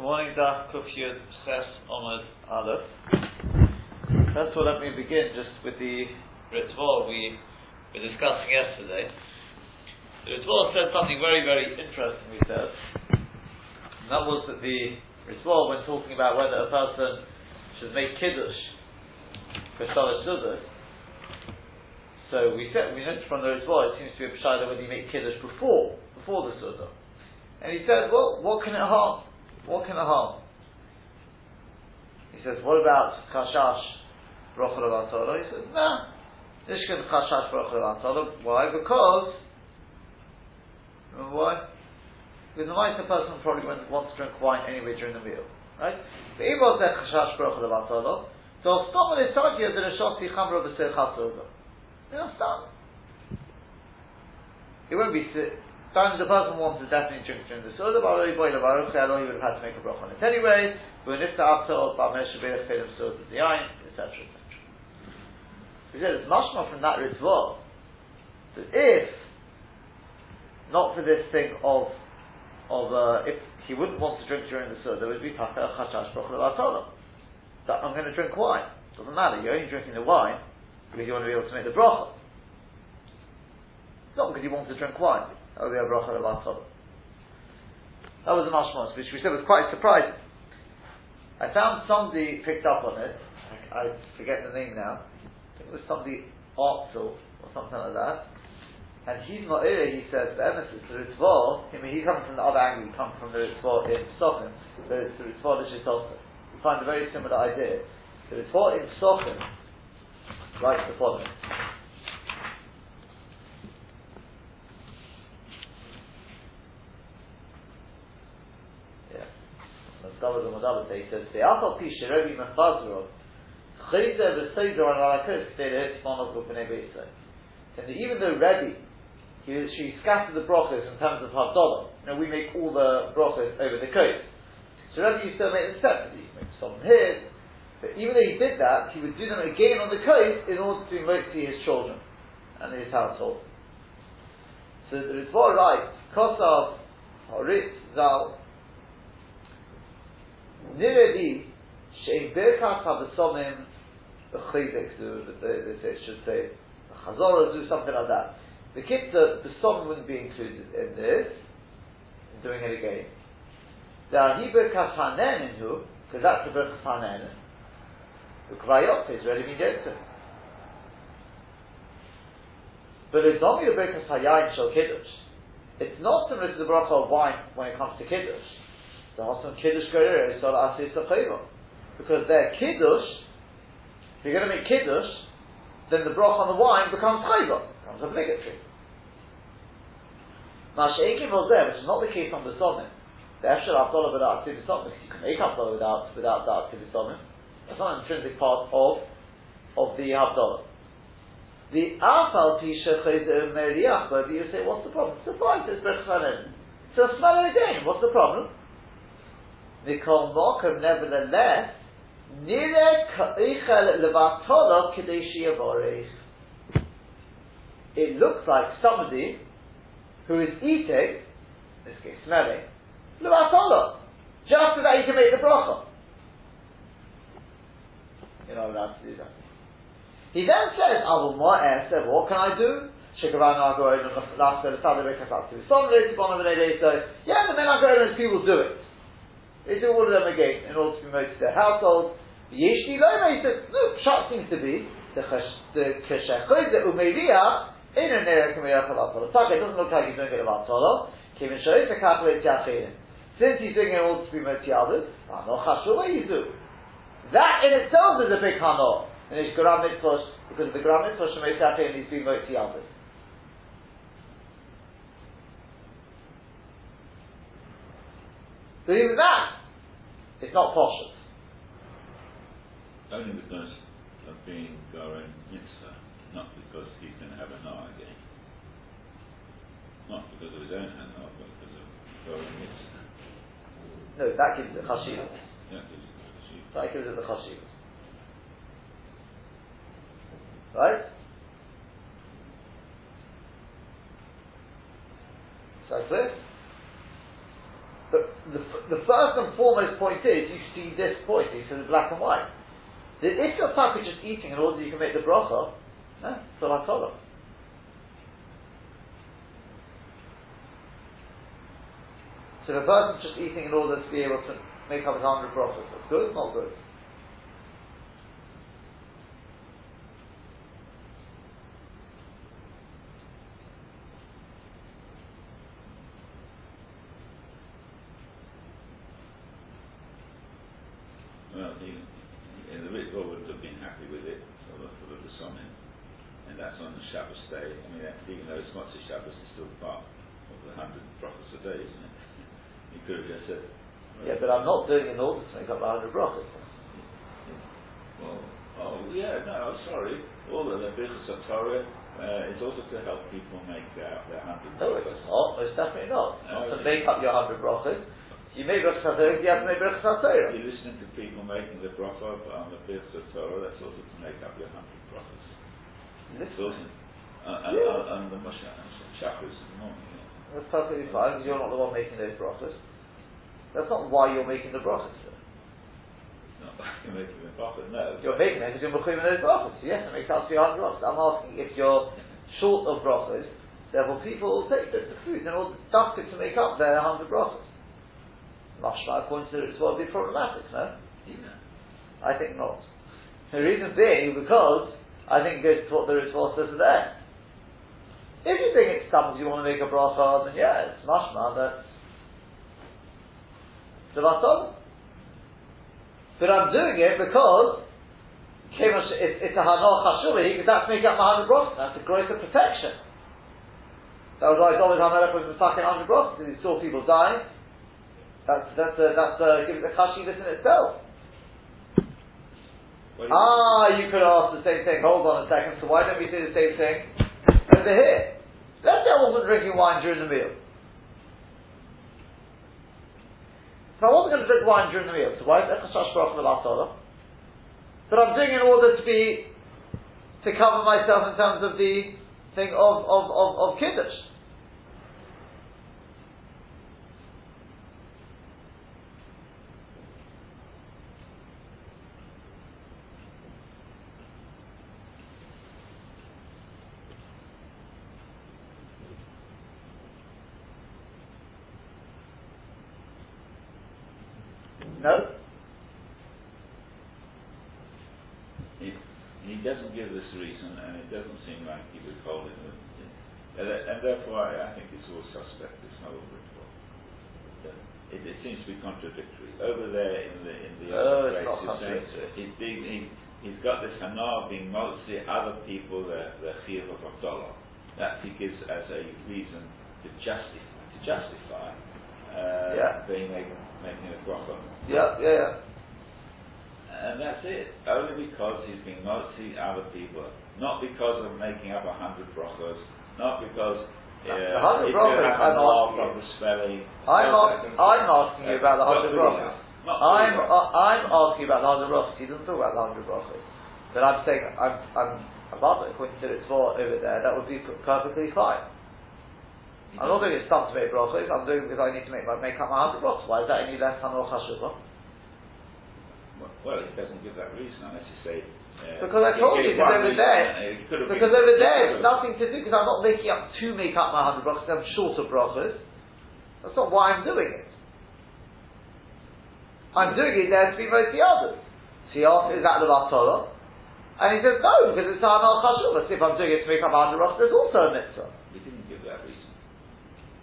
Good morning, Daf Kufyud Ches Omad Aleph. First of all, let me begin just with the Ritva we were discussing yesterday. The Ritva said something very, very interesting, we said. And that was that the Ritva, when talking about whether a person should make Kiddush for Sudas, so we said, we noticed from the Ritva, it seems to be a Pshayla whether you make Kiddush before, before the Sudah. And he said, well, what can it harm? What can it harm? He says, what about chashash brochel of He says, no. Nah, Nishkan chashash brochel of Why? Because, remember why? Because the nicer person probably wants to drink wine anyway during the meal. Right? But even was there chashash brochel of so stop on his side here that a shoti chamra b'sei chasoga. You know, stop. It won't be Sometimes the person wants to definitely drink during the Suda, but he would have had to make a bracha on it anyway. But if the Abtol, Bamesh Shabir, Fedim Suda, the Ayin, etc. etc. He said it's mashma from that Ritva that if not for this thing of of uh, if he wouldn't want to drink during the Suda, there would be Taka Chashash Bracha That I'm going to drink wine. Doesn't matter, you're only drinking the wine because you want to be able to make the bracha. Not because you want to drink wine. Would be a bracha of That was a mashmos, which we said was quite surprising. I found somebody picked up on it. I, forget the name now. I think it was somebody Artzel or something like that. And he's not here, he says, the emesis, the Ritva, I mean, he comes from the other angle, he comes from the Ritva in Sochem, the, the Ritva also. We find a very similar idea. The Ritva in Sochem writes the following. David and Madabat, he says, the Afal Pi Sherevi Mefazro, Chayze V'Seizer on Alakos, Hitzman of B'nei Beisai. And even though Rebbe, he, she scattered the brachos in terms of Havdalah, you know, we make all the brachos over the coast. So Rebbe used to make them separately, he make some here, but even though he did that, he would do them again on the coast in order to see his children and his household. So the Ritva writes, Kosav, Horit, Zal, Niredi shein berkas havasomim b'chizek they should say chazorah do something like that. The kitzah the song wouldn't be included in this. In doing it again. The ahi berkas hanen in who because that's the berkas hanen. The kvayot is already been given. But it's only the berkas hayayin shel kiddush. It's not similar to the bracha of wine when it comes to kiddush the Hasan Kiddush Goyer is Asis Because their Kiddush, if you're going to make Kiddush, then the broch on the wine becomes Chayva, becomes obligatory. Was there, which is not the case on the Sonim. The Efshel Havdalah without Aktivisonim, you can make Havdalah without, without the Aktivisonim. That's not an intrinsic part of, of the Abdullah. The Afal Pisha Chayzer Meriach, where you say, what's the problem? It's a fine, it's Berchanen. So smell it again, what's the problem? Mikol Mokum, nevertheless, Nire Ka'ichel Kadeshi It looks like somebody who is eating, in this case smelling, just so that he can make the bracha. You're not allowed to do that. He then says, more answer, what can I do? Yeah, the men are going and people do it. They do all of them again in order to promote their household. Yeshli Loma, he says, no, shot seems to be the Keshechoid, the Umeria, in an area Kamiyah Chalatala. It doesn't look like he's doing it about Tolo. Kevin shows the Kachalet Yachinim. Since he's doing it in order to promote others, Hano Chashula Yizu. That in itself is a big Hano. And it's Gram Mitzvah, because the Gram Mitzvah Shemay Yachinim, he's being the others. But even that it's not poshut. Only because of being Goren Mitzvah, not because he's going to have a Noah again. Not because of his own Hanoah, but because of Goren Mitzvah. No, that gives it Chashivas. That gives it Chashivas. That gives it the Chashivas. Right? So that's it. But the, the first and foremost point is you see this point. You see the black and white. That if you're talking just eating in order you can make the bracha, I told them. So the person's just eating in order to be able to make up his hundred brachas. That's good, not good. I'm not doing in order to make up a hundred brachas. Well, oh yeah, no, sorry. All of the business of Torah uh, is also to help people make their, their hundred No, it's not. It's definitely not. It's not to make up your hundred brachas. You make brachas you have to make brachas Torah. You're listening to people making the bracha on the business of Torah. That's also to make up your hundred brachas. It's also uh, and, yeah. uh, and the chakras in the morning. Yeah. That's perfectly fine because you're not the one making those brachas. That's not why you're making the brachas. Not you're making the brachas, no. You're making them because you're mechuim those brachas. Yes, it makes up to your hundred brachas. I'm asking if you're short of brachas, therefore people will take of food and all the stuff to make up their hundred brachas. Mashma, to it, will be problematic, no? Yeah. I think not. The reason being because I think goes to what the Ritva says there. If you think it's something you want to make a bracha, then yeah, it's mashma that the Vaton. But I'm doing it because it's, it's a Chashuvah, because that's making up my hundred brachas. That's a greater protection. That was why David HaMelech was attacking hundred brachas, because he saw people dying. That's, that's, a, that's a, giving the Chashivas in itself. Ah, you could ask the same thing. Hold on a second. So why don't we do the same thing over here? Let's say I wasn't drinking wine during the meal. So I wasn't going to drink wine during the meal, so why is Echashash Baruch Torah? But I'm doing it in order to be, to cover myself in terms of the thing of, of, of, of Kiddush. No? He, he doesn't give this reason, and it doesn't seem like he would hold it. And, and therefore, I, I, think it's all suspect. It's not all ritual. It, it, seems to be contradictory. Over there in the in the oh, other place, he's, being, he, he's got this hana being mostly other people the the chiyuv of Havdalah. That he gives as a reason to justify to justify uh, yeah. being a making a bracha. Yeah, yeah, yeah. And that's it. Only because he's being motzi other people. Not because of making up a hundred brachas. Not because uh, the hundred. I'm asking the spelling. I'm, I'm asking you about the hundred brachas. I'm uh, I'm asking about the hundred brachas. He doesn't talk about the hundred brachas. But I'm saying I'm I'm about to according to the over there. That would be perfectly fine. I'm not doing it stam to make brachos. I'm doing it because I need to make my, make up my hundred brachos. Why is that any less than or? Well, it doesn't give that reason unless you say. Uh, because I told you, because over there, because over there, it's nothing to do. Because I'm not making up to make up my hundred brachos. I'm short of brachos. That's not why I'm doing it. I'm doing it there to be most the others. So he is that the Torah? And he says, no, because it's Hanal Chashuvah. So if I'm doing it to make up a hundred brachos, there's also a mitzvah He didn't give that reason.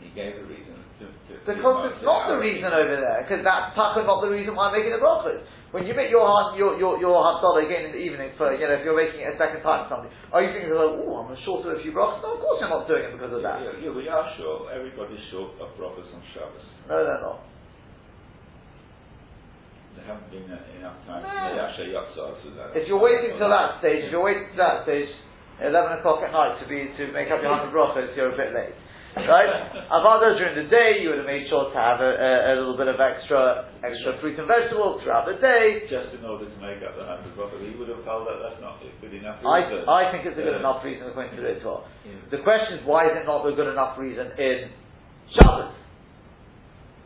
He gave the reason. To, to because it's not the reason over there, because that's taka not the reason why I'm making the brachas. When you make your your your your havdalah again in the evening for you know if you're making it a second time or something, are you thinking like, oh, I'm a short of a few brachas? No, of course you're not doing it because of that. Yeah, yeah, we are short. Everybody's short of brachas on Shabbos. No, they're not. There haven't been enough time. No. If you're waiting till that stage, if you're waiting till that stage, eleven o'clock at night to be to make up your hundred brachas, you're a bit late. Right? Avada during the day, you would have made sure to have a, a, a, little bit of extra extra fruit and vegetables throughout the day. Just in order to make up the hundred profit, he would have felt that that's not good enough reason. I, I think it's a good uh, enough reason according to the. Yeah. The question is, why is it not a good enough reason in Shabbos?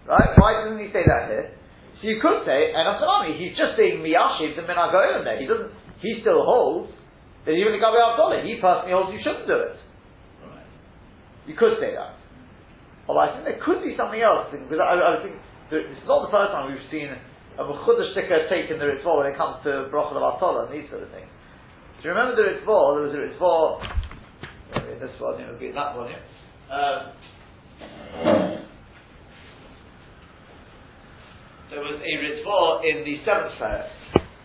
Right? Why doesn't he say that here? So you could say, and he's just saying miyashiv to minagoyim there. He doesn't, he still holds that even the Gabi Havdalah, he personally holds you shouldn't do it. You could say that. Although I think there could be something else, because I, I think it's not the first time we've seen a Mechudah sticker taken the Ritva when it comes to Bracha of and these sort of things. Do you remember the Ritva? There was a Ritva, this one, it would be that? Um, there was a Ritva in the seventh prayer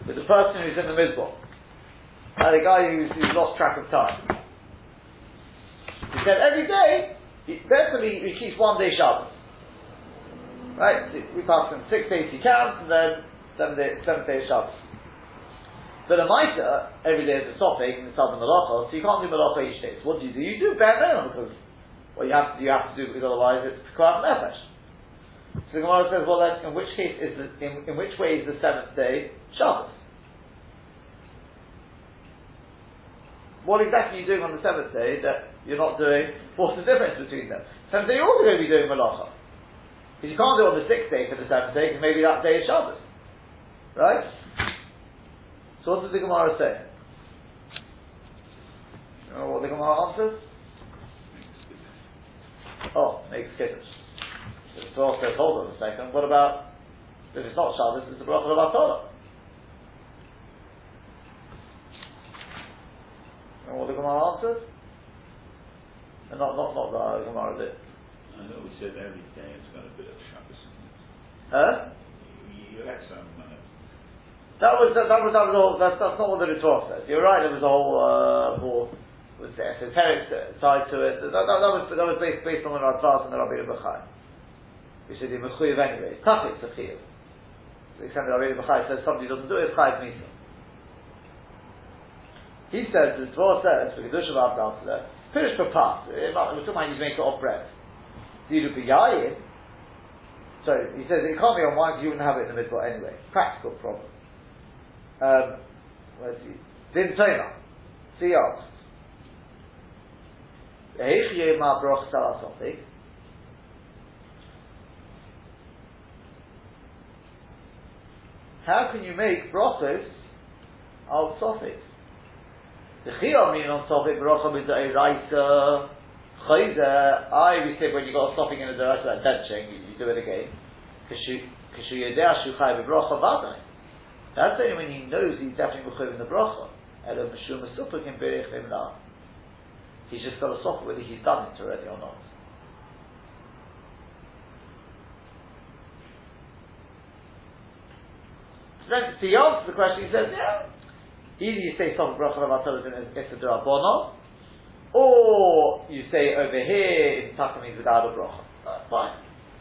with the person who's in the Mizbah. And the guy who's, who's lost track of time. Said every day, basically he keeps one day Shabbos. Right? We pass him six days he counts, and then day, seventh day Shabbos. But a mitre, every day is a sophic in the southern malacha, so you can't do malacha each day. So what do you do? You do bare minimum because well, you have to you have to do because otherwise it's kvar nefesh. So the Gemara says, well, then, in which case is the, in, in which way is the seventh day Shabbos? What exactly are you doing on the seventh day that you're not doing? What's the difference between them? Seventh day you're also going to be doing malacha. Because you can't do it on the sixth day for the seventh day, because maybe that day is Shabbos. Right? So what does the Gemara say? You know what the Gemara answers? Oh, makes kiddush. The Torah says, hold on a second, what about if it's not Shabbos, it's a bracha of Torah? You know what the Gemara answers? And not, not, not the Gemara did. I know we said every day it's got a bit of Shabbos in it. Huh? You, you had some. Uh, that was that, that was that was all. That's, that's not what the Torah says. You're right. There was a whole uh, more was the esoteric side to it. That, that, that was that was based, based on the Radvaz and the Rabbi Bechai. We said the mechuyev anyway. Tachlit techiyev. So the extent that Rabbi Bechai says somebody doesn't do it, it's chayiv misa. He says the Torah says for kedusha of Abdal Pirish for pas. We're talking about make it off bread. Dilu b'yayin. So he says it can't be on wine because you wouldn't have it in the middle anyway. Practical problem. Um, let's see. Din Toma. See asks. How can you make brachos al sofik? The chiyah mean on sofik bracha b'da'iraisa Chayzer, I we say when you got a stopping in a direction like benching, you, you do it again. That's only when he knows he's definitely mechuv in the bracha. He's just got to stop whether he's done it already or not. So then, to answer the question, he says, yeah, either you say stop bracha of Atalah in it's a drabonon, or you say over here, in Taka means without a bracha. That's fine.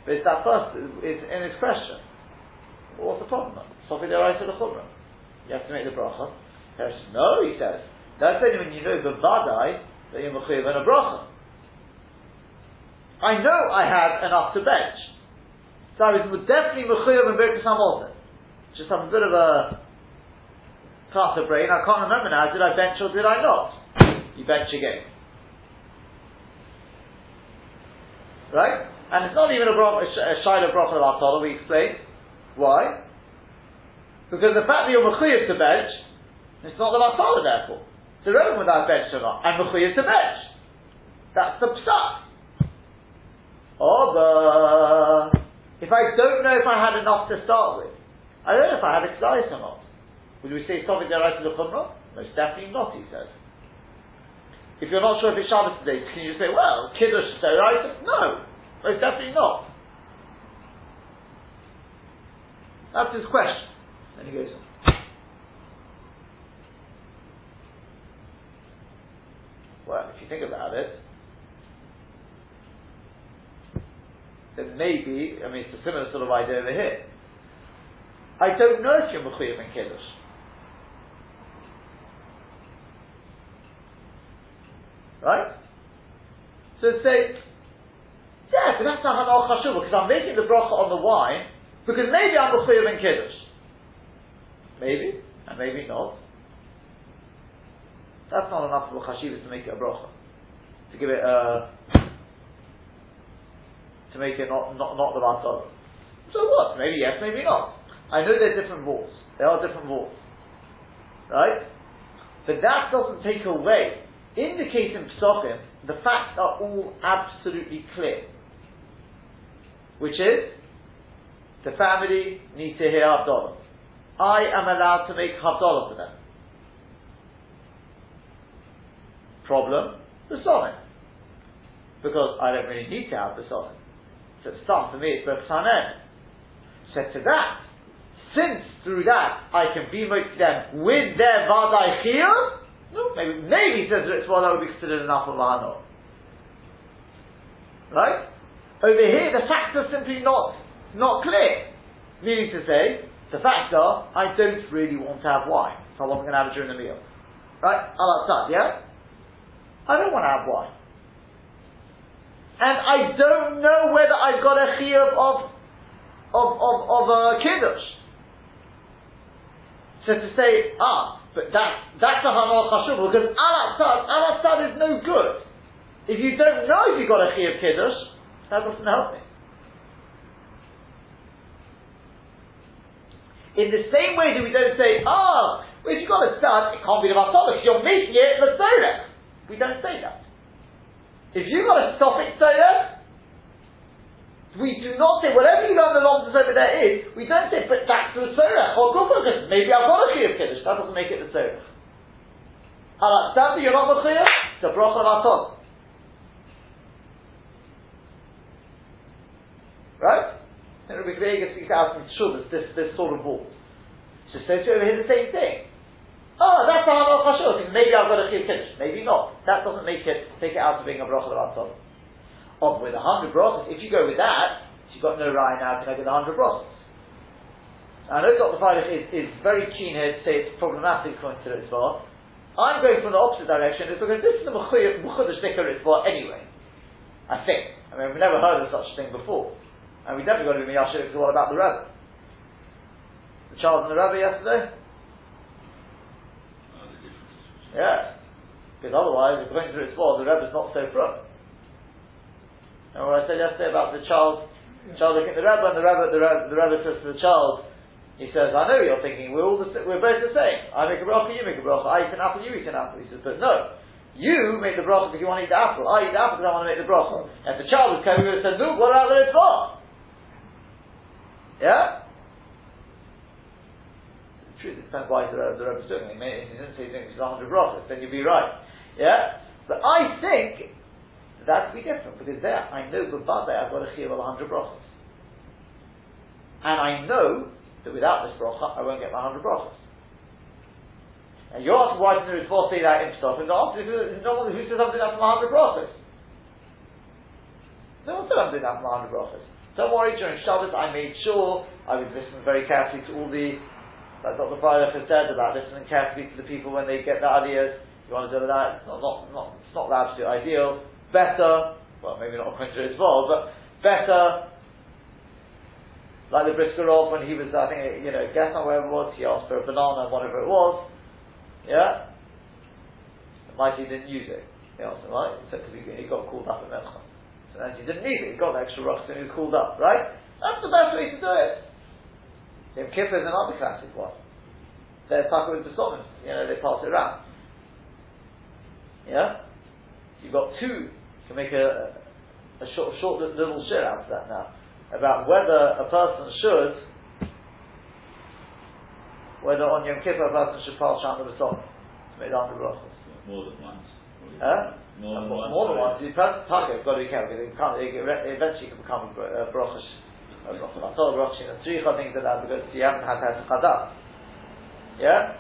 But it's that first, it's in his question. What's the problem? Sofi deraisa l'chumra. You have to make the bracha. No, he says. That's only when you know the vadai that you're mechuyev and a bracha. I know I had enough to bench. So I was definitely mechuyev and birkas hamolten. Just have a bit of a clutter brain. I can't remember now. Did I bench or did I not? You bench again. Right? And it's not even a, bro- a, sh- a shiloh bracha of Atala, we explained. Why? Because the fact that you're mechuyev to bench, it's not the Atala therefore. It's irrelevant without bench or not. I'm mechuyev to bench. That's the. Oh, but if I don't know if I had enough to start with, I don't know if I had exercise or not. Would we say Sovit Derai to the Chumrah? Most definitely not, he says. If you're not sure if it's Shabbos today, can you say, well, Kiddush right? No, most definitely not. That's his question. And he goes on. Well, if you think about it, then maybe, I mean, it's a similar sort of idea over here. I don't know if you're Mechuyev in Kiddush. Right? So say, yeah, but that's not Hanal Chashuva, because I'm making the bracha on the wine, because maybe I'm Mechuyev in Kiddush. Maybe, and maybe not. That's not enough of a chashiva to make it a bracha. To give it a, to make it not, not, not the matzah. So what? Maybe yes, maybe not. I know they're different rules. There are different rules. Right? But that doesn't take away. In the case the facts are all absolutely clear. Which is, the family need to hear Havdalah. I am allowed to make Havdalah for them. Problem, the Sonim. Because I don't really need to have the Sonim. So it's done for me, it's Berksanen. So to that, since through that I can be to them with their Vadai Chiyah, no, maybe, maybe he says that it's well, that would be considered of Lahano. Right? Over here, the facts are simply not, not clear. Meaning to say, the facts are, I don't really want to have wine, so I wasn't going to have it during the meal. Right? Al yeah? I don't want to have wine. And I don't know whether I've got a chiyuv of, of, of, of uh, a kiddush. So to say, ah, but that, that's a hanal chashuv, because al al is no good. If you don't know if you've got a chiyuv kiddush, that doesn't help me. In the same way that we don't say, ah, oh, if you've got a stud, it can't be the Matzah you're making it in the Torah. We don't say that. If you've got a Sophic Torah, we do not say, whatever you learn the Lomdas over there is, we don't say, but that's the Torah. Or because maybe I've got a Chiyuv Kiddush. That doesn't make it the Torah. Halat you're not the Chiyuv, a Bracha Latot. Right? And Rabbi Kvega speaks out from Shubas, this, this sort of ball. She says to over here the same thing. Oh, that's a Hanal Chashur, maybe I've got a Chiv Kiddush. Maybe not. That doesn't make it, take it out of being a Bracha of Of with a hundred brachas, if you go with that, you've got no Ryan now to make it a hundred brachas. I know Dr. Freilich is, is very keen here to say it's problematic according to the Tzvah. I'm going from the opposite direction, it's because this is the Mechudash Dikar Tzvah anyway. I think. I mean, we've never heard of such a thing before. And we definitely got to be Miyashir because what about the Rebbe? The child and the Rebbe yesterday? Yeah. Because otherwise, according to its law, the Rebbe is not so from. And what I said yesterday about the child, child looking at the Rebbe, and the Rebbe, the Rebbe, the Rebbe says to the child, he says, I know you're thinking, we're all the, we're both the same. I make a bracha, you make a bracha. I eat an apple, you eat an apple. He says, but no. You make the bracha because you want to eat the apple. I eat the apple because I want to make the bracha. And if the child was coming, he would have said, look, what are the for? Yeah? The truth, it depends why the, the Rebbe is doing it. He didn't say he's doing it 100 brachas, then you'd be right. Yeah? But I think that would be different, because there, I know Bavada I've got a chiyuv of 100 brachas. And I know that without this bracha, I won't get my 100 brachas. And you're asking why didn't the Ritva say that stuff? And the answer is, no one who says I'm doing that for 100 brachas. No one said I'm doing that for 100 brachas. Don't worry, during Shabbos I made sure I was listening very carefully to all the, like Dr. Freilich has said about listening carefully to the people when they get the ideas. You want to do that? It's not, not, not, it's not the absolute ideal. Better, well, maybe not according to well, but better. Like the Briskerov when he was, I think, you know, guess not where it was, he asked for a banana, whatever it was. Yeah? Mighty didn't use it. He asked him, right? Because he, he got called up at Melchon. And he didn't need it. He got the extra rocks and he was called up, right? That's the best way to do it. Yom Kippur is another classic one. They're stuck with the Solomon. You know, they pass it around. Yeah? You've got two. You can make a, a short, short little share out of that now. About whether a person should, whether on Yom Kippur a person should pass the Solomon to make the 100. More than once. Huh? More than one. More than one. The target got to be careful because it, can't, it eventually can become a brochus. A brochus in a tzricha things like that because you haven't had to chadas. Yeah?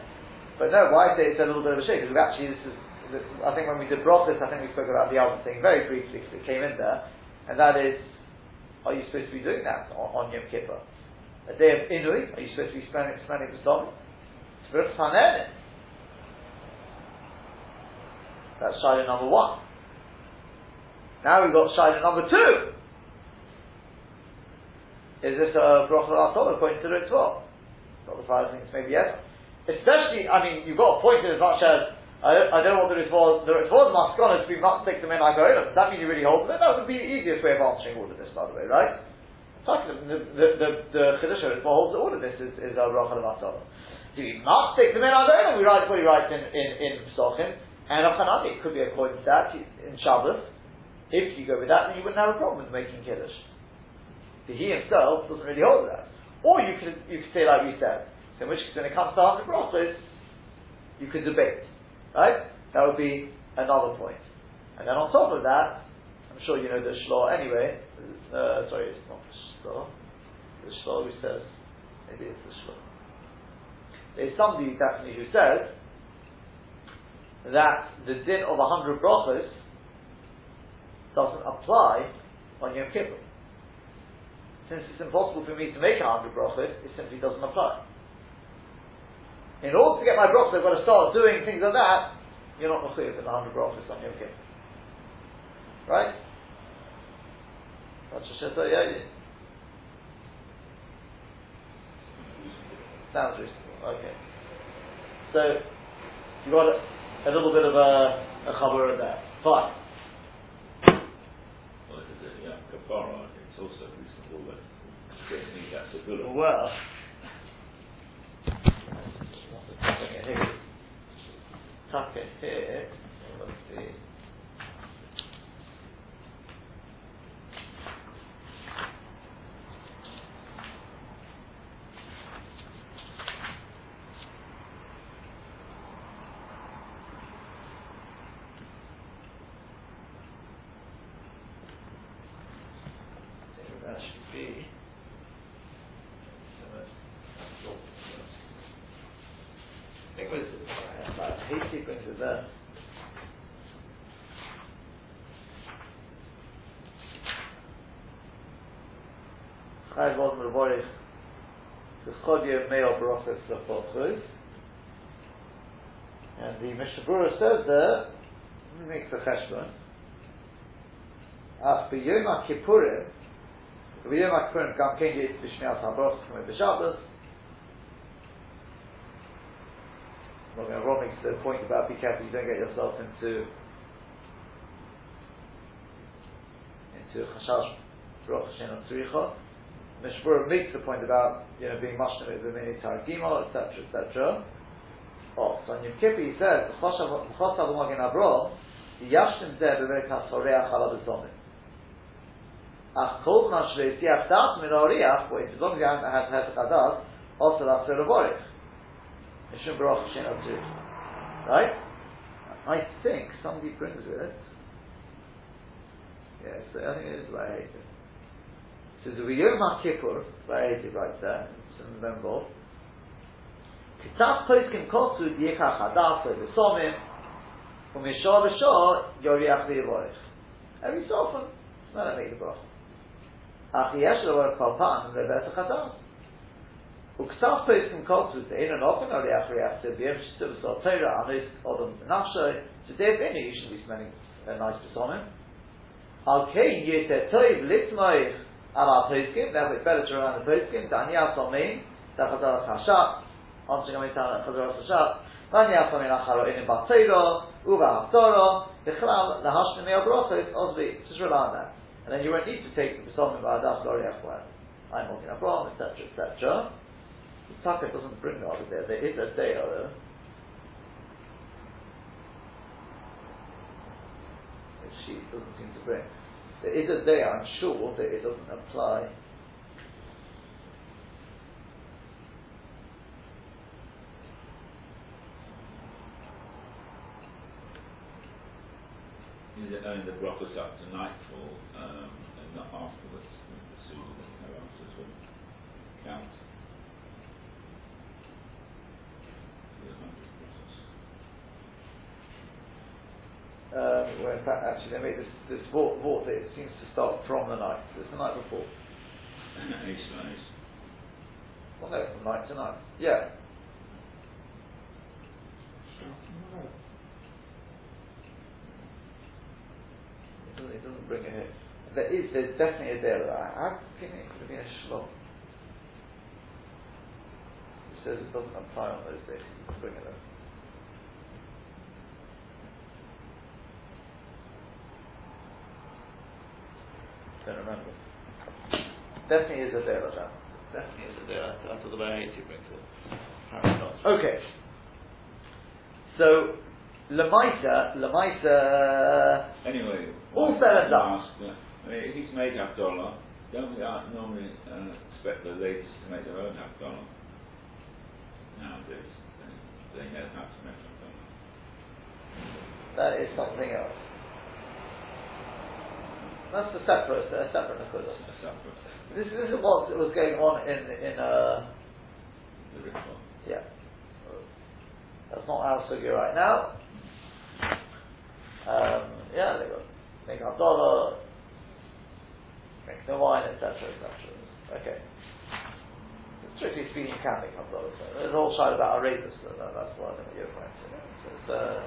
But no, why say it's a little bit of a shake? Because actually, this is, I think when we did brochus, I think we spoke about the other thing very briefly because it came in there, and that is, are you supposed to be doing that on, on Yom Kippur? A day of Inui, are you supposed to be spending, spending the Hanenin. That's Shiloh number one. Now we've got Shiloh number two. Is this a bracha al according to the Ritva? Not the five things, maybe yes. Especially, I mean, you've got a point in as much as I don't, know what the Ritva, the Ritva's maskon is be not stick them in like Does that mean you really hold them? That would be the easiest way of answering all of this, by the way, right? The the the, the Chiddush holds all of this is is a bracha levatala. Do we must take the men on and we write what he writes in in in Pesachim and Achanami. It could be according to that in Shabbos. If you go with that, then you wouldn't have a problem with making Kiddush. But he himself doesn't really hold that. Or you could you could say like you said. In which case when it comes to hundred brachos, you could debate. Right? That would be another point. And then on top of that, I'm sure you know the Shlo anyway. Uh, sorry, it's not the Shlo. The Shlo who says, maybe it's the Shlo. There's somebody definitely who says that the din of a hundred brachos doesn't apply on Yom Kippur. Since it's impossible for me to make a hundred brachos, it simply doesn't apply. In order to get my brachos, I've got to start doing things like that. You're not in a hundred brachos on Yom Kippur, right? That's just yeah, yeah. Sounds reasonable. Okay. So you got a, a little bit of a, a chaber there. Fine. Well, it is a yeah, kapara. It's also reasonable that I that's a good one. Well. Tuck it here. Let's see. That should be. I think it was about eight sequences there. Chayv Oz Mervorich the Chodye Meo Baroches Zapochus. And the Mishnah Berurah says there he makes a cheshbon. Ach b'yom HaKippurim b'yom HaKippurim gam ken yitz b'shmias HaBroch k'mei b'Shabbos Well, Ron makes the point about be careful you don't get yourself into into chashash baruch Hashem tzricha. Mishmur makes the point about you know being mashna with the mini targimo, etc., etc. Oh, so on Yom Kippur he says choshav u'magin abro yashtim zeh b'veit hasoreach ala b'zomim. Ach kol zman shlei tiach dat min oriach, wait, as long as you haven't had hesach adat, also that's the revorich. Mishum Baruch Hashem Atzir. Right? I think somebody brings it. Yes, I think it is by so the Yom HaKippur, Vayeti Right there, some of them both, Kitzat Poskim Kotsu Yekach Hadas Vesomim Umishor Veshor Yoriach V'Yevorech Every so often, it's not a make a bracha. Ach yesh lo var kalpan ve bet khatam. U ktsaf pes kin kotsu de in an open or the after after the image to anis odom nafsha to de any you should be smelling a nice psalm. Al kein yet toy Al Al Peiskim, therefore it's better to run the Peiskim, Dani Al Somein, Tachazar Chashat, answering Amin Tana Chazar Chashat, Dani Al Somein Acharo Inim Bat Teiro, Uva Haftoro, Bichlal, Lahashmi Meo Brochos, Osbi, just rely on that. And then you won't need to take the Pesomim Ba'adas Loriach I'm walking Abraham, etc., etc., the Taka doesn't bring the other there. There is a day though. She doesn't seem to bring. There is a day, I'm sure, that it doesn't apply. Is it only the up to nightfall um, and not afterwards? The sooner than no answers will count. The hundred brachos. Um, where in fact, actually, they made this this vault, vault it seems to start from the night. So it's the night before. Ace and ace. Well, no, from night to night. Yeah. It doesn't, it doesn't bring it here. There is, there's definitely a day of that. I think it could have been a shlom. It says it doesn't apply on those days. Can bring it up. Don't remember. Definitely is a deal, Definitely is a deal. I, thought about 80 brings it. Okay. So, Lamaisa, Lamaisa. Anyway, all said and I mean, if he's made Havdalah, don't we uh, normally uh, expect the ladies to make their own Havdalah? Nowadays, they, they know how to make Havdalah. That is something else. That's a separate, a separate Nakuda. This, this is what was going on in in uh, The ritual. yeah. That's not our sugi right now. Um, yeah, they got make a dollar, make the wine, etc., etc. Okay. Strictly speaking, you can make a dollar. So there's a whole side about Arabus, so that, that's what I think you're referring to. So it's, uh,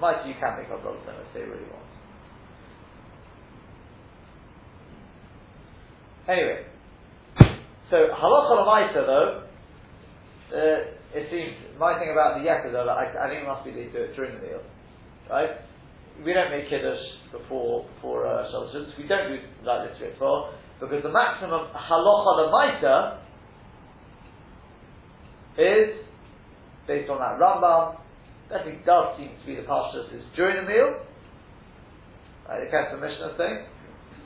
might you can make a dollar if they really want. Anyway, so halacha lamaisa though, uh, it seems my thing about the yakka though, I, I think it must be they do it during the meal, right? We don't make kiddush before before uh, Shabbos. We don't do like this ritual because the maximum halacha lamaisa is based on that Rambam. It does seem to be the pashtus is during the meal. Right, the Kesef Mishnah saying,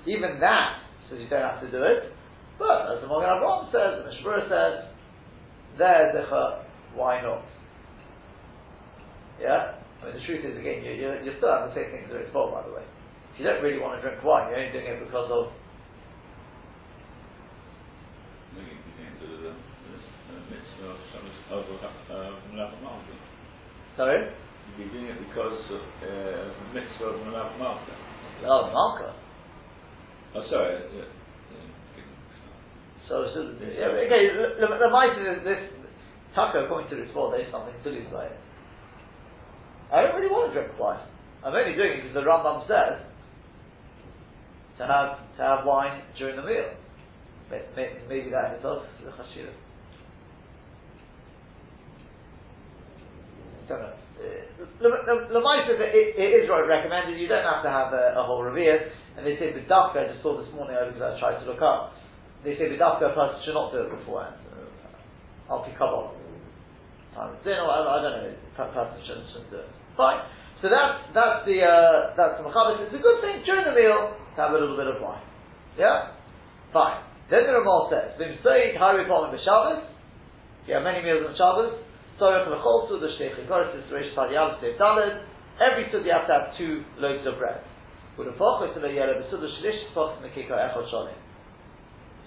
even that says you don't have to do it. But as the Magen Avraham says, the Mishmur says, there, Zecha, why not? Yeah? I mean, the truth is, again, you, you, you still have the same thing as the Ritva, by the way. If you don't really want to drink wine, you're only doing it because of. Uh. Sorry? You'd be doing it because of uh, mitzvah of Malka. Oh, Malka. Oh, sorry. So, so yeah, okay, the, the, the is this Tucker according to this law, there's something to lose by it. I don't really want to drink wine. I'm only doing it because the Rambam says to have to have wine during the meal. Maybe, maybe that in itself is a chashira. Don't know. The is it, it is right recommended. You don't have to have a, a whole reveal. And they say the dafka. I just saw this morning because I tried to look up they say the dafka person should not do it beforehand. I'll pick up on time of dinner. I, I don't know. Person shouldn't, shouldn't do it. Fine. So that's that's the uh, that's the machabit. It's a good thing during the meal to have a little bit of wine. Yeah. Fine. Then the Ramal says, "V'msei hari pom b'Shabbos." You have many meals on Shabbos. Is reish padiyal shtei daled. Every you have to have two loaves of bread. It's a yellow b'suda shlish.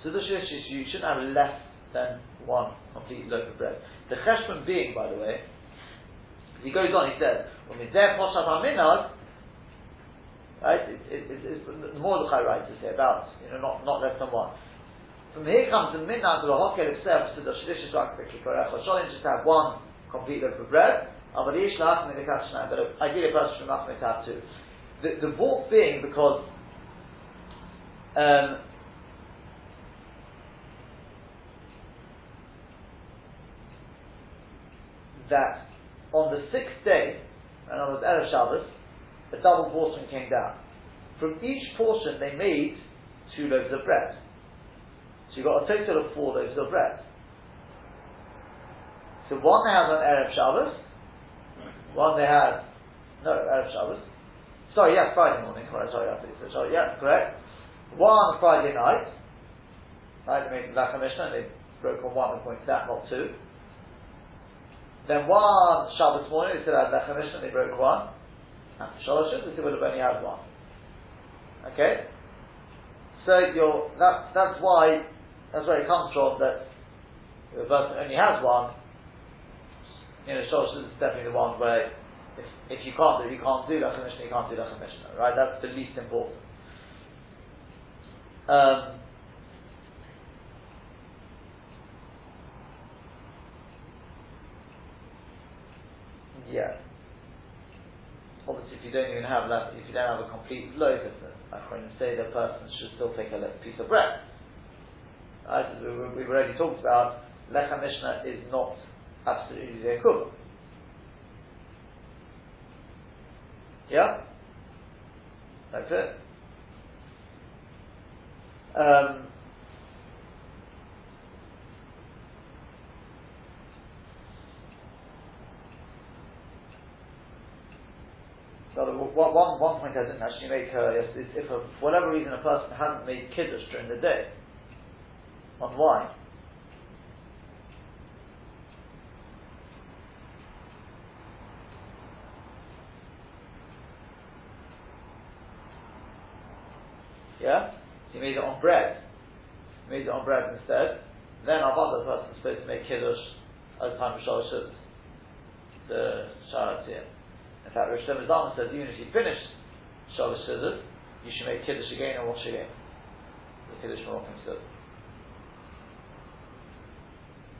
So the shlish you shouldn't have less than one complete loaf of bread. The cheshbon being, by the way, he goes on, he says, when we there poshat haminad, right, it, it, it, it's the writes about, you know, not, not less than one. From here comes the minhag to the hokel itself, so the shlish is like the kikorech, just have one complete loaf of bread, but ideally a person should not have two. The, the walk being because um, that on the sixth day, and on the Erev Shabbos, a double portion came down. From each portion they made two loaves of bread. So you got a total of four loaves of bread. So one they had on Erev Shabbos, one they had, no, Erev Shabbos. Sorry, yes, Friday morning. Right, sorry, I. Sorry, yeah, correct. One Friday night. Right, they made Lachem Mishnah, they broke on one and pointed that, not two. Then one Shabbos morning, they still had Lechem Mishnah, they broke one. And Shalosh they still would have only had one. Okay? So you're, that, that's why, that's where it comes from that the person only has one. You know, Shalosh is definitely the one where if, if you can't do, you can't do Lechem Mishnah, you can't do Lechem Mishnah, right? That's the least important. Um, Yeah. Obviously, if you don't even have that, if you don't have a complete loaf, I can say the person should still take a piece of bread. Right? As we, have already talked about, Lechem Mishnah is not absolutely equivalent. Yeah? That's it. Um, So one point I didn't actually make uh, is, if for whatever reason a person hasn't made kiddush during the day on wine, Yeah? He made it on bread. He made it on bread instead. Then our other person is supposed to make kiddush at the time of Shalosh the Sharat in fact, Rosh Hashanah says even if you finish Shalosh you should make Kiddush again and wash again. The Kiddush Moroccan Siddur.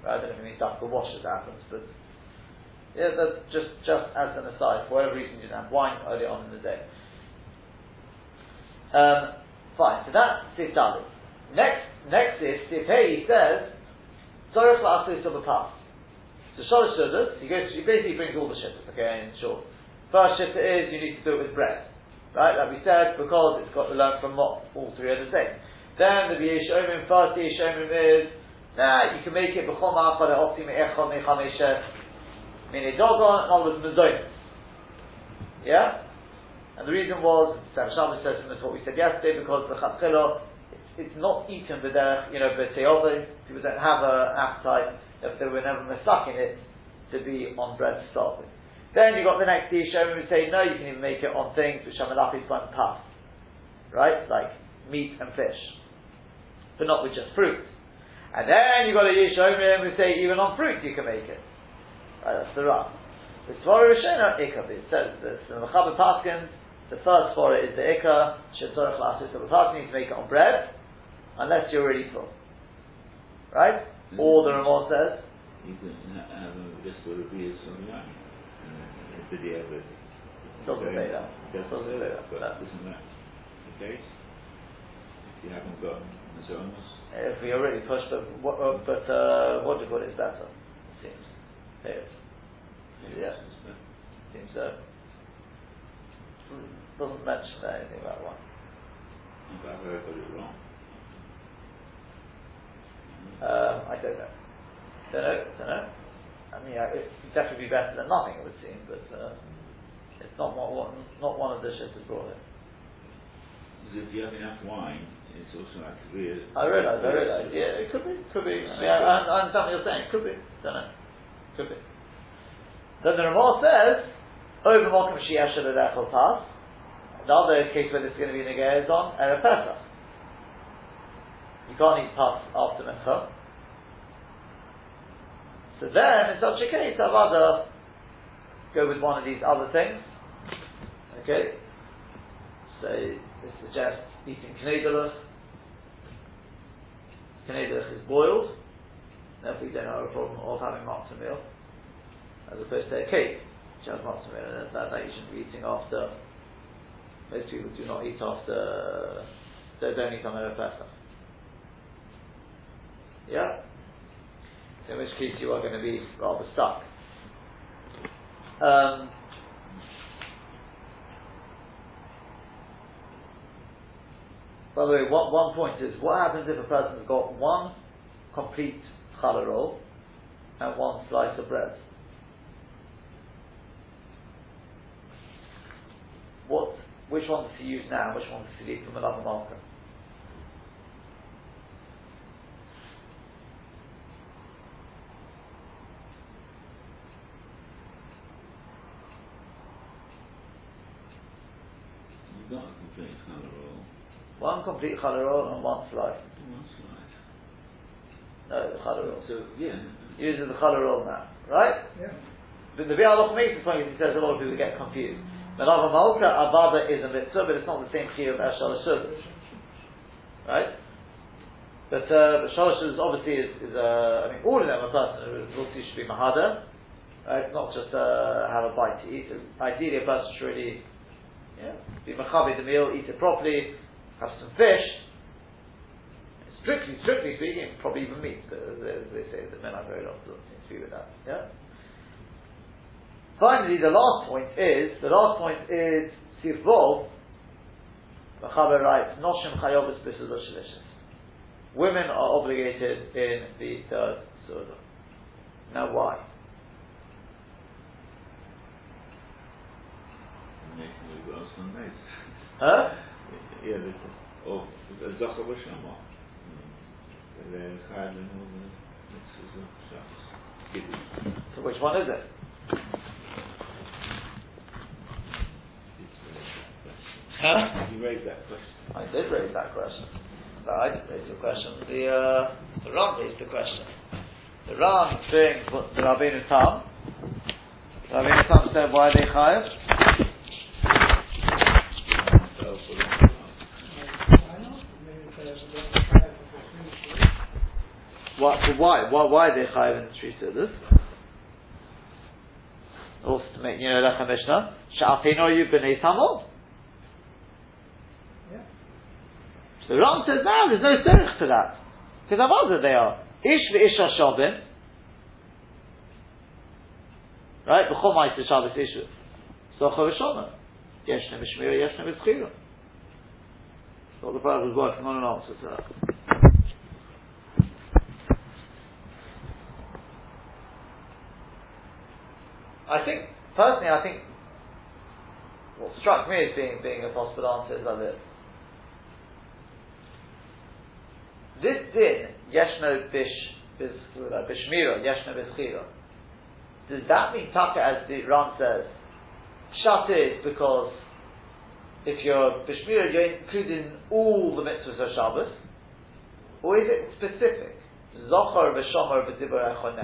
I don't know if it means after wash as happens, but yeah, that's just just as an aside. For whatever reason, you didn't have wine early on in the day. Um, fine. So that's Sif Dalet. Next, next is Sif He says Tzorich La'asus of the past. So Shalosh Siddur, he goes, he basically brings all the shittas. Okay, in short. First shitta is you need to do it with bread. Right, like we said, because it's got to learn from what all three the same. Then the Yesh Omim, first Yesh Omim is, nah, you can make it b'choma achad ha'optim echad mechameshet mini dogon, and all with mezonis. Yeah? And the reason was, Sam Shabbos says, and that's what we said yesterday, because the chatzilo, it's, it's not eaten with their, you know, b'teyove, people don't have an appetite, if they were never mistaken it, to be on bread to start with. Then you got the next Yishom who say, no, you can even make it on things which are malachis one pas. Right? Like meat and fish. But not with just fruit. And then you've got a Yishom who say, even on fruit you can make it. Right, that's the Ram. The Svara Rishona, Ikka, it says this. In the Mechaber Paskins, the first Svara is the Ikka, Shetzorach Lasis, so the person needs to make it on bread, unless you're already full. Right? Mm-hmm. Or the Ramah says, you can have just a review of video with. Doesn't say that. Doesn't say that. But isn't that the case? If you haven't got the zones? If we already pushed, but what, uh, but uh, what do you call it is better? It seems. Here. Yeah. Seems so. Doesn't mention anything about one. Got it wrong. Um, I don't know. Don't know. Don't know. I mean, it would definitely be better than nothing, it would seem, but uh, it's not one, not one of the ships has brought it. Because if you have enough wine, it's also like real. I realise, I realise. Yeah, it could be, could be. I mean, I, I, understand what you're saying. Could be. Don't know. Could be. Then the Ramah says, over Malcolm Shia Shadadechel pass. The other case where this is going to be negay is on Erev Pesach. You can't eat pas after Mincha. So then, in such a case, I'd rather go with one of these other things. Okay? So, this suggests eating knedelig. Knedelig is boiled. Therefore, you don't have a problem of having matzah meal. As opposed to a cake, which has matzah meal. And that, that you shouldn't be eating after. Most people do not eat after. They don't eat on Erev Pesach. Yeah? in which case you are going to be rather stuck. Um, by the way, one, one point is what happens if a person's got one complete challah roll and one slice of bread? What, which one does he use now? Which one does he leave from another marker? One complete challah and one slice. No, the challah So, yeah. Uses the challah now, right? Yeah. But the Bialach makes the point, he says a lot of people get confused. Melava Malka Avada is a mitzvah, but it's not the same chiyuv as Shalosh Right? But, uh, but Shalosh obviously is, is uh, I mean, all of them are person who should be Mahada. Right? It's not just uh, have a bite to eat. Ideally, a person should really yeah, be Machabi the meal, eat it properly, have some fish. Strictly, strictly speaking, probably even meat. Uh, As they say, the men are very long doesn't seem to be with that. Yeah. Finally, the last point is the last point is Sifbol. The Chaber writes Noshim Chayovis B'Sudosh women are obligated in the third Suda. Now why? Huh? Yeah, oh, Zacha B'Shama. So which one is it? Huh? You raised that question. I did raise that question. But I didn't raise the question. The uh, the Ram raised the question. The Ram brings what the Rabbeinu Tam. The Rabbeinu Tam said why they chayav. Why, why, why, are they chayiv in the three sudas? Also to make, you know, like a Mishnah, Sha'afino you b'nei tamol. So Ram says, no, there's no serich to that. Because Avada they are. Ish v'isha shabin. Right? B'chol ma'is Shabbos ishu. Socha v'shona. Yeshna v'shmira, yeshna v'schira. So the Prophet was working on an answer to that. I think, personally, I think what struck me as being, being a possible answer is like this. This din, yeshno bish, uh, bishmira, yeshno bishira, does that mean taka as the Ram says, shut is because if you're bishmira, you're including all the mitzvahs of Shabbos, or is it specific? Zochar v'shomer v'dibur echon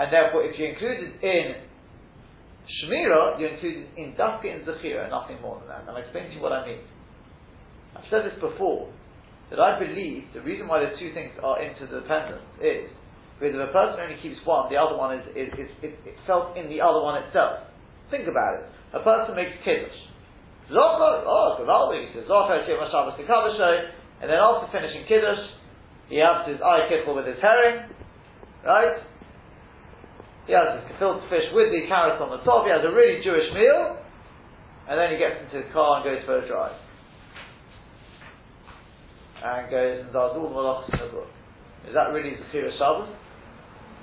and therefore, if you include it in Shmira, you include it in Dafka and Zechira, nothing more than that. And I'll explain to you what I mean. I've said this before, that I believe the reason why the two things are interdependent is because if a person only keeps one, the other one is, is, is, is, felt in the other one itself. Think about it. A person makes kiddush. Zochar, oh, Gavaldi, he says, Zochar, Shema Shabbos, and then after finishing kiddush, he has his eye kipple with his herring, right? He has his gefilte fish with the carrots on the top. He has a really Jewish meal, and then he gets into his car and goes for a drive. And goes and does all the malachas in the book. Is that really the Zechira Shabbos?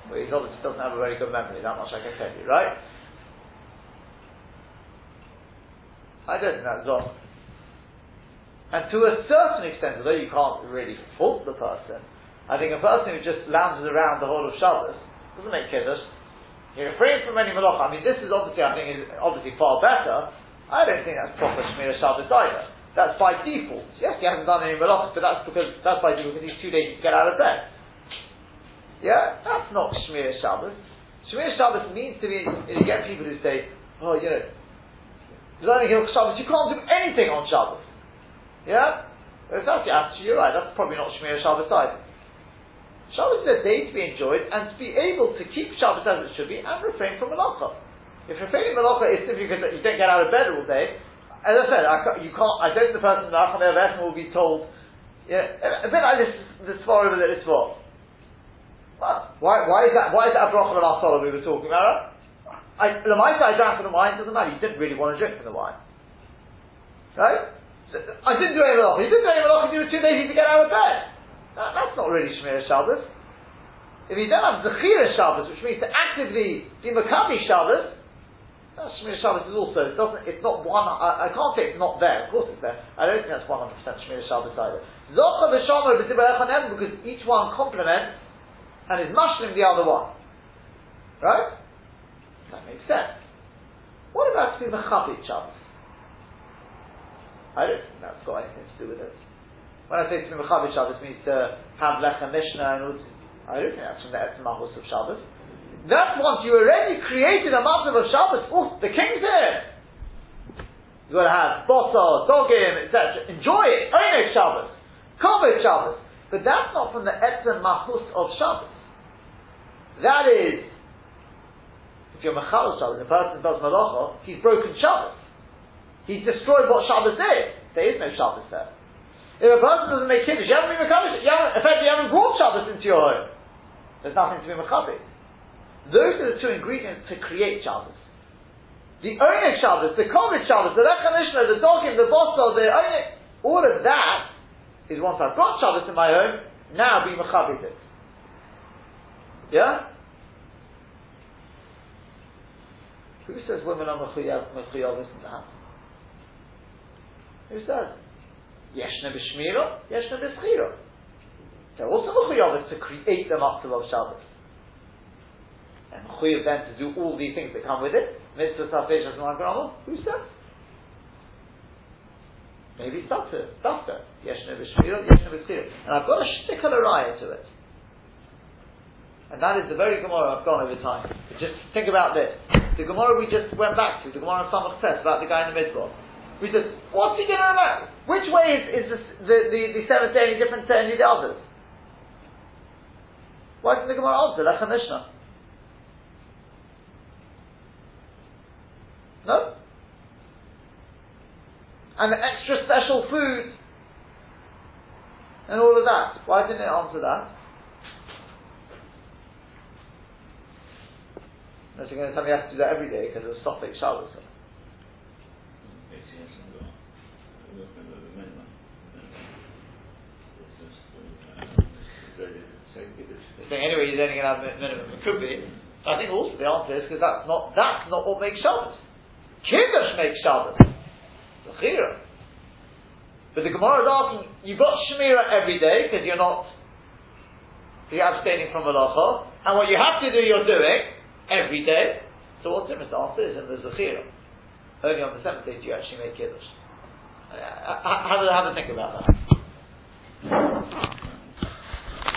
Well, he obviously doesn't have a very good memory, that much I can tell you, right? I don't think that's wrong. And to a certain extent, although you can't really fault the person, I think a person who just lounges around the whole of Shabbos doesn't make kiddush, he refrains from any malacha. I mean, this is obviously, I think, is obviously far better. I don't think that's proper Shmir Shabbos either. That's by default. Yes, he hasn't done any malacha, but that's because that's by default because he's too lazy to get out of bed. Yeah, that's not Shmir Shabbos. Shmir Shabbos means to be. You get people who say, "Oh, you know, learning Hilchot Shabbos, you can't do anything on Shabbos." Yeah, if that's the attitude, you're right. That's probably not Shmir Shabbos either. Shabbos is a day to be enjoyed and to be able to keep Shabbos as it should be and refrain from malacha. If refraining from malacha is simply because you don't get out of bed all day, as I said, I you can't. I don't the person in will be told. Yeah, a bit like this. This far over there. This far. Well, why, why is that? Why is that a bracha of our we were talking about? I, the mice I drank from the wine doesn't matter. You didn't really want to drink from the wine, right? So, I didn't do any malacha. You didn't do any malacha. You were too lazy to get out of bed. That, that's not really Shmir Shabbos. If you don't have Zechira Shabbos, which means to actively be Makami Shabbos, that Shmir Shabbos is also, it doesn't, it's not one, I, I, can't say it's not there, of course it's there. I don't think that's 100% Shmir Shabbos either. Zocha v'shomer b'tibarechanem, because each one complements and is mushroom the other one. Right? That makes sense. What about to be Mechavit Shabbos? I don't think that's got anything to do with it. When I say to be Mechavi Shabbos, means to have Lechem Mishnah and all I don't think that's from the Etzim Mahus of Shabbos. That's once you already created a month of Shabbos, oh, the king's here! You've got to have Bosso, Dogim, etc. Enjoy it! Oine Shabbos! Kovet Shabbos! But that's not from the Etzim Mahus of Shabbos. That is, if you're Mechal Shabbos, the person does Malacha, he's broken Shabbos. He's destroyed what Shabbos is. There is no Shabbos there. If a person doesn't make kiddush, you haven't been mekadosh. You haven't, in fact, you haven't brought Shabbos into your home. There's nothing to be mechabit. Those are the two ingredients to create Shabbos. The Onik Shabbos, the Komet Shabbos, the Lechem the Dogim, the Bosel, the Onik, all of that is once I've got Shabbos in my home, now be Mechabit it. Yeah? Who says women are Mechuyavis in the house? Who says? Yeshna b'shmira, Yeshna b'schira. They're also Mechuyavis to create the up of Shabbos. And Mechuyav then to do all the things that come with it. Mitzvah, Safesh, and Who says? Maybe it's Dafka, Dafka. Yeshna b'shmira, Yeshna b'schira. And I've got a shtickle raya to it. And that is the very Gemara I've gone over time. But Just think about this. The Gemara we just went back to, the Gemara on Samach Tes, about the guy in the middle. We said, what's he going to remember? Which way is, is this, the, the, the seventh day any different to any of the others? Why didn't the Gemara answer? Lechem Mishnah. No? And the extra special food and all of that. Why didn't it answer that? Unless you're going to tell me I have to do that every day because of Sophic Shabbos. Anyway, you're only going to have a minimum. It could be. I think also the answer is because that's not that's not what makes Shabbos. Kiddush makes Shabbos. Zechira. But the Gemara is asking, you've got Shemira every day because you're not, you're abstaining from Malacha, and what you have to do, you're doing every day. So what's the difference? The answer is in the Zechira. Only on the seventh day do you actually make Kiddush. Uh, how, how, how to think about that?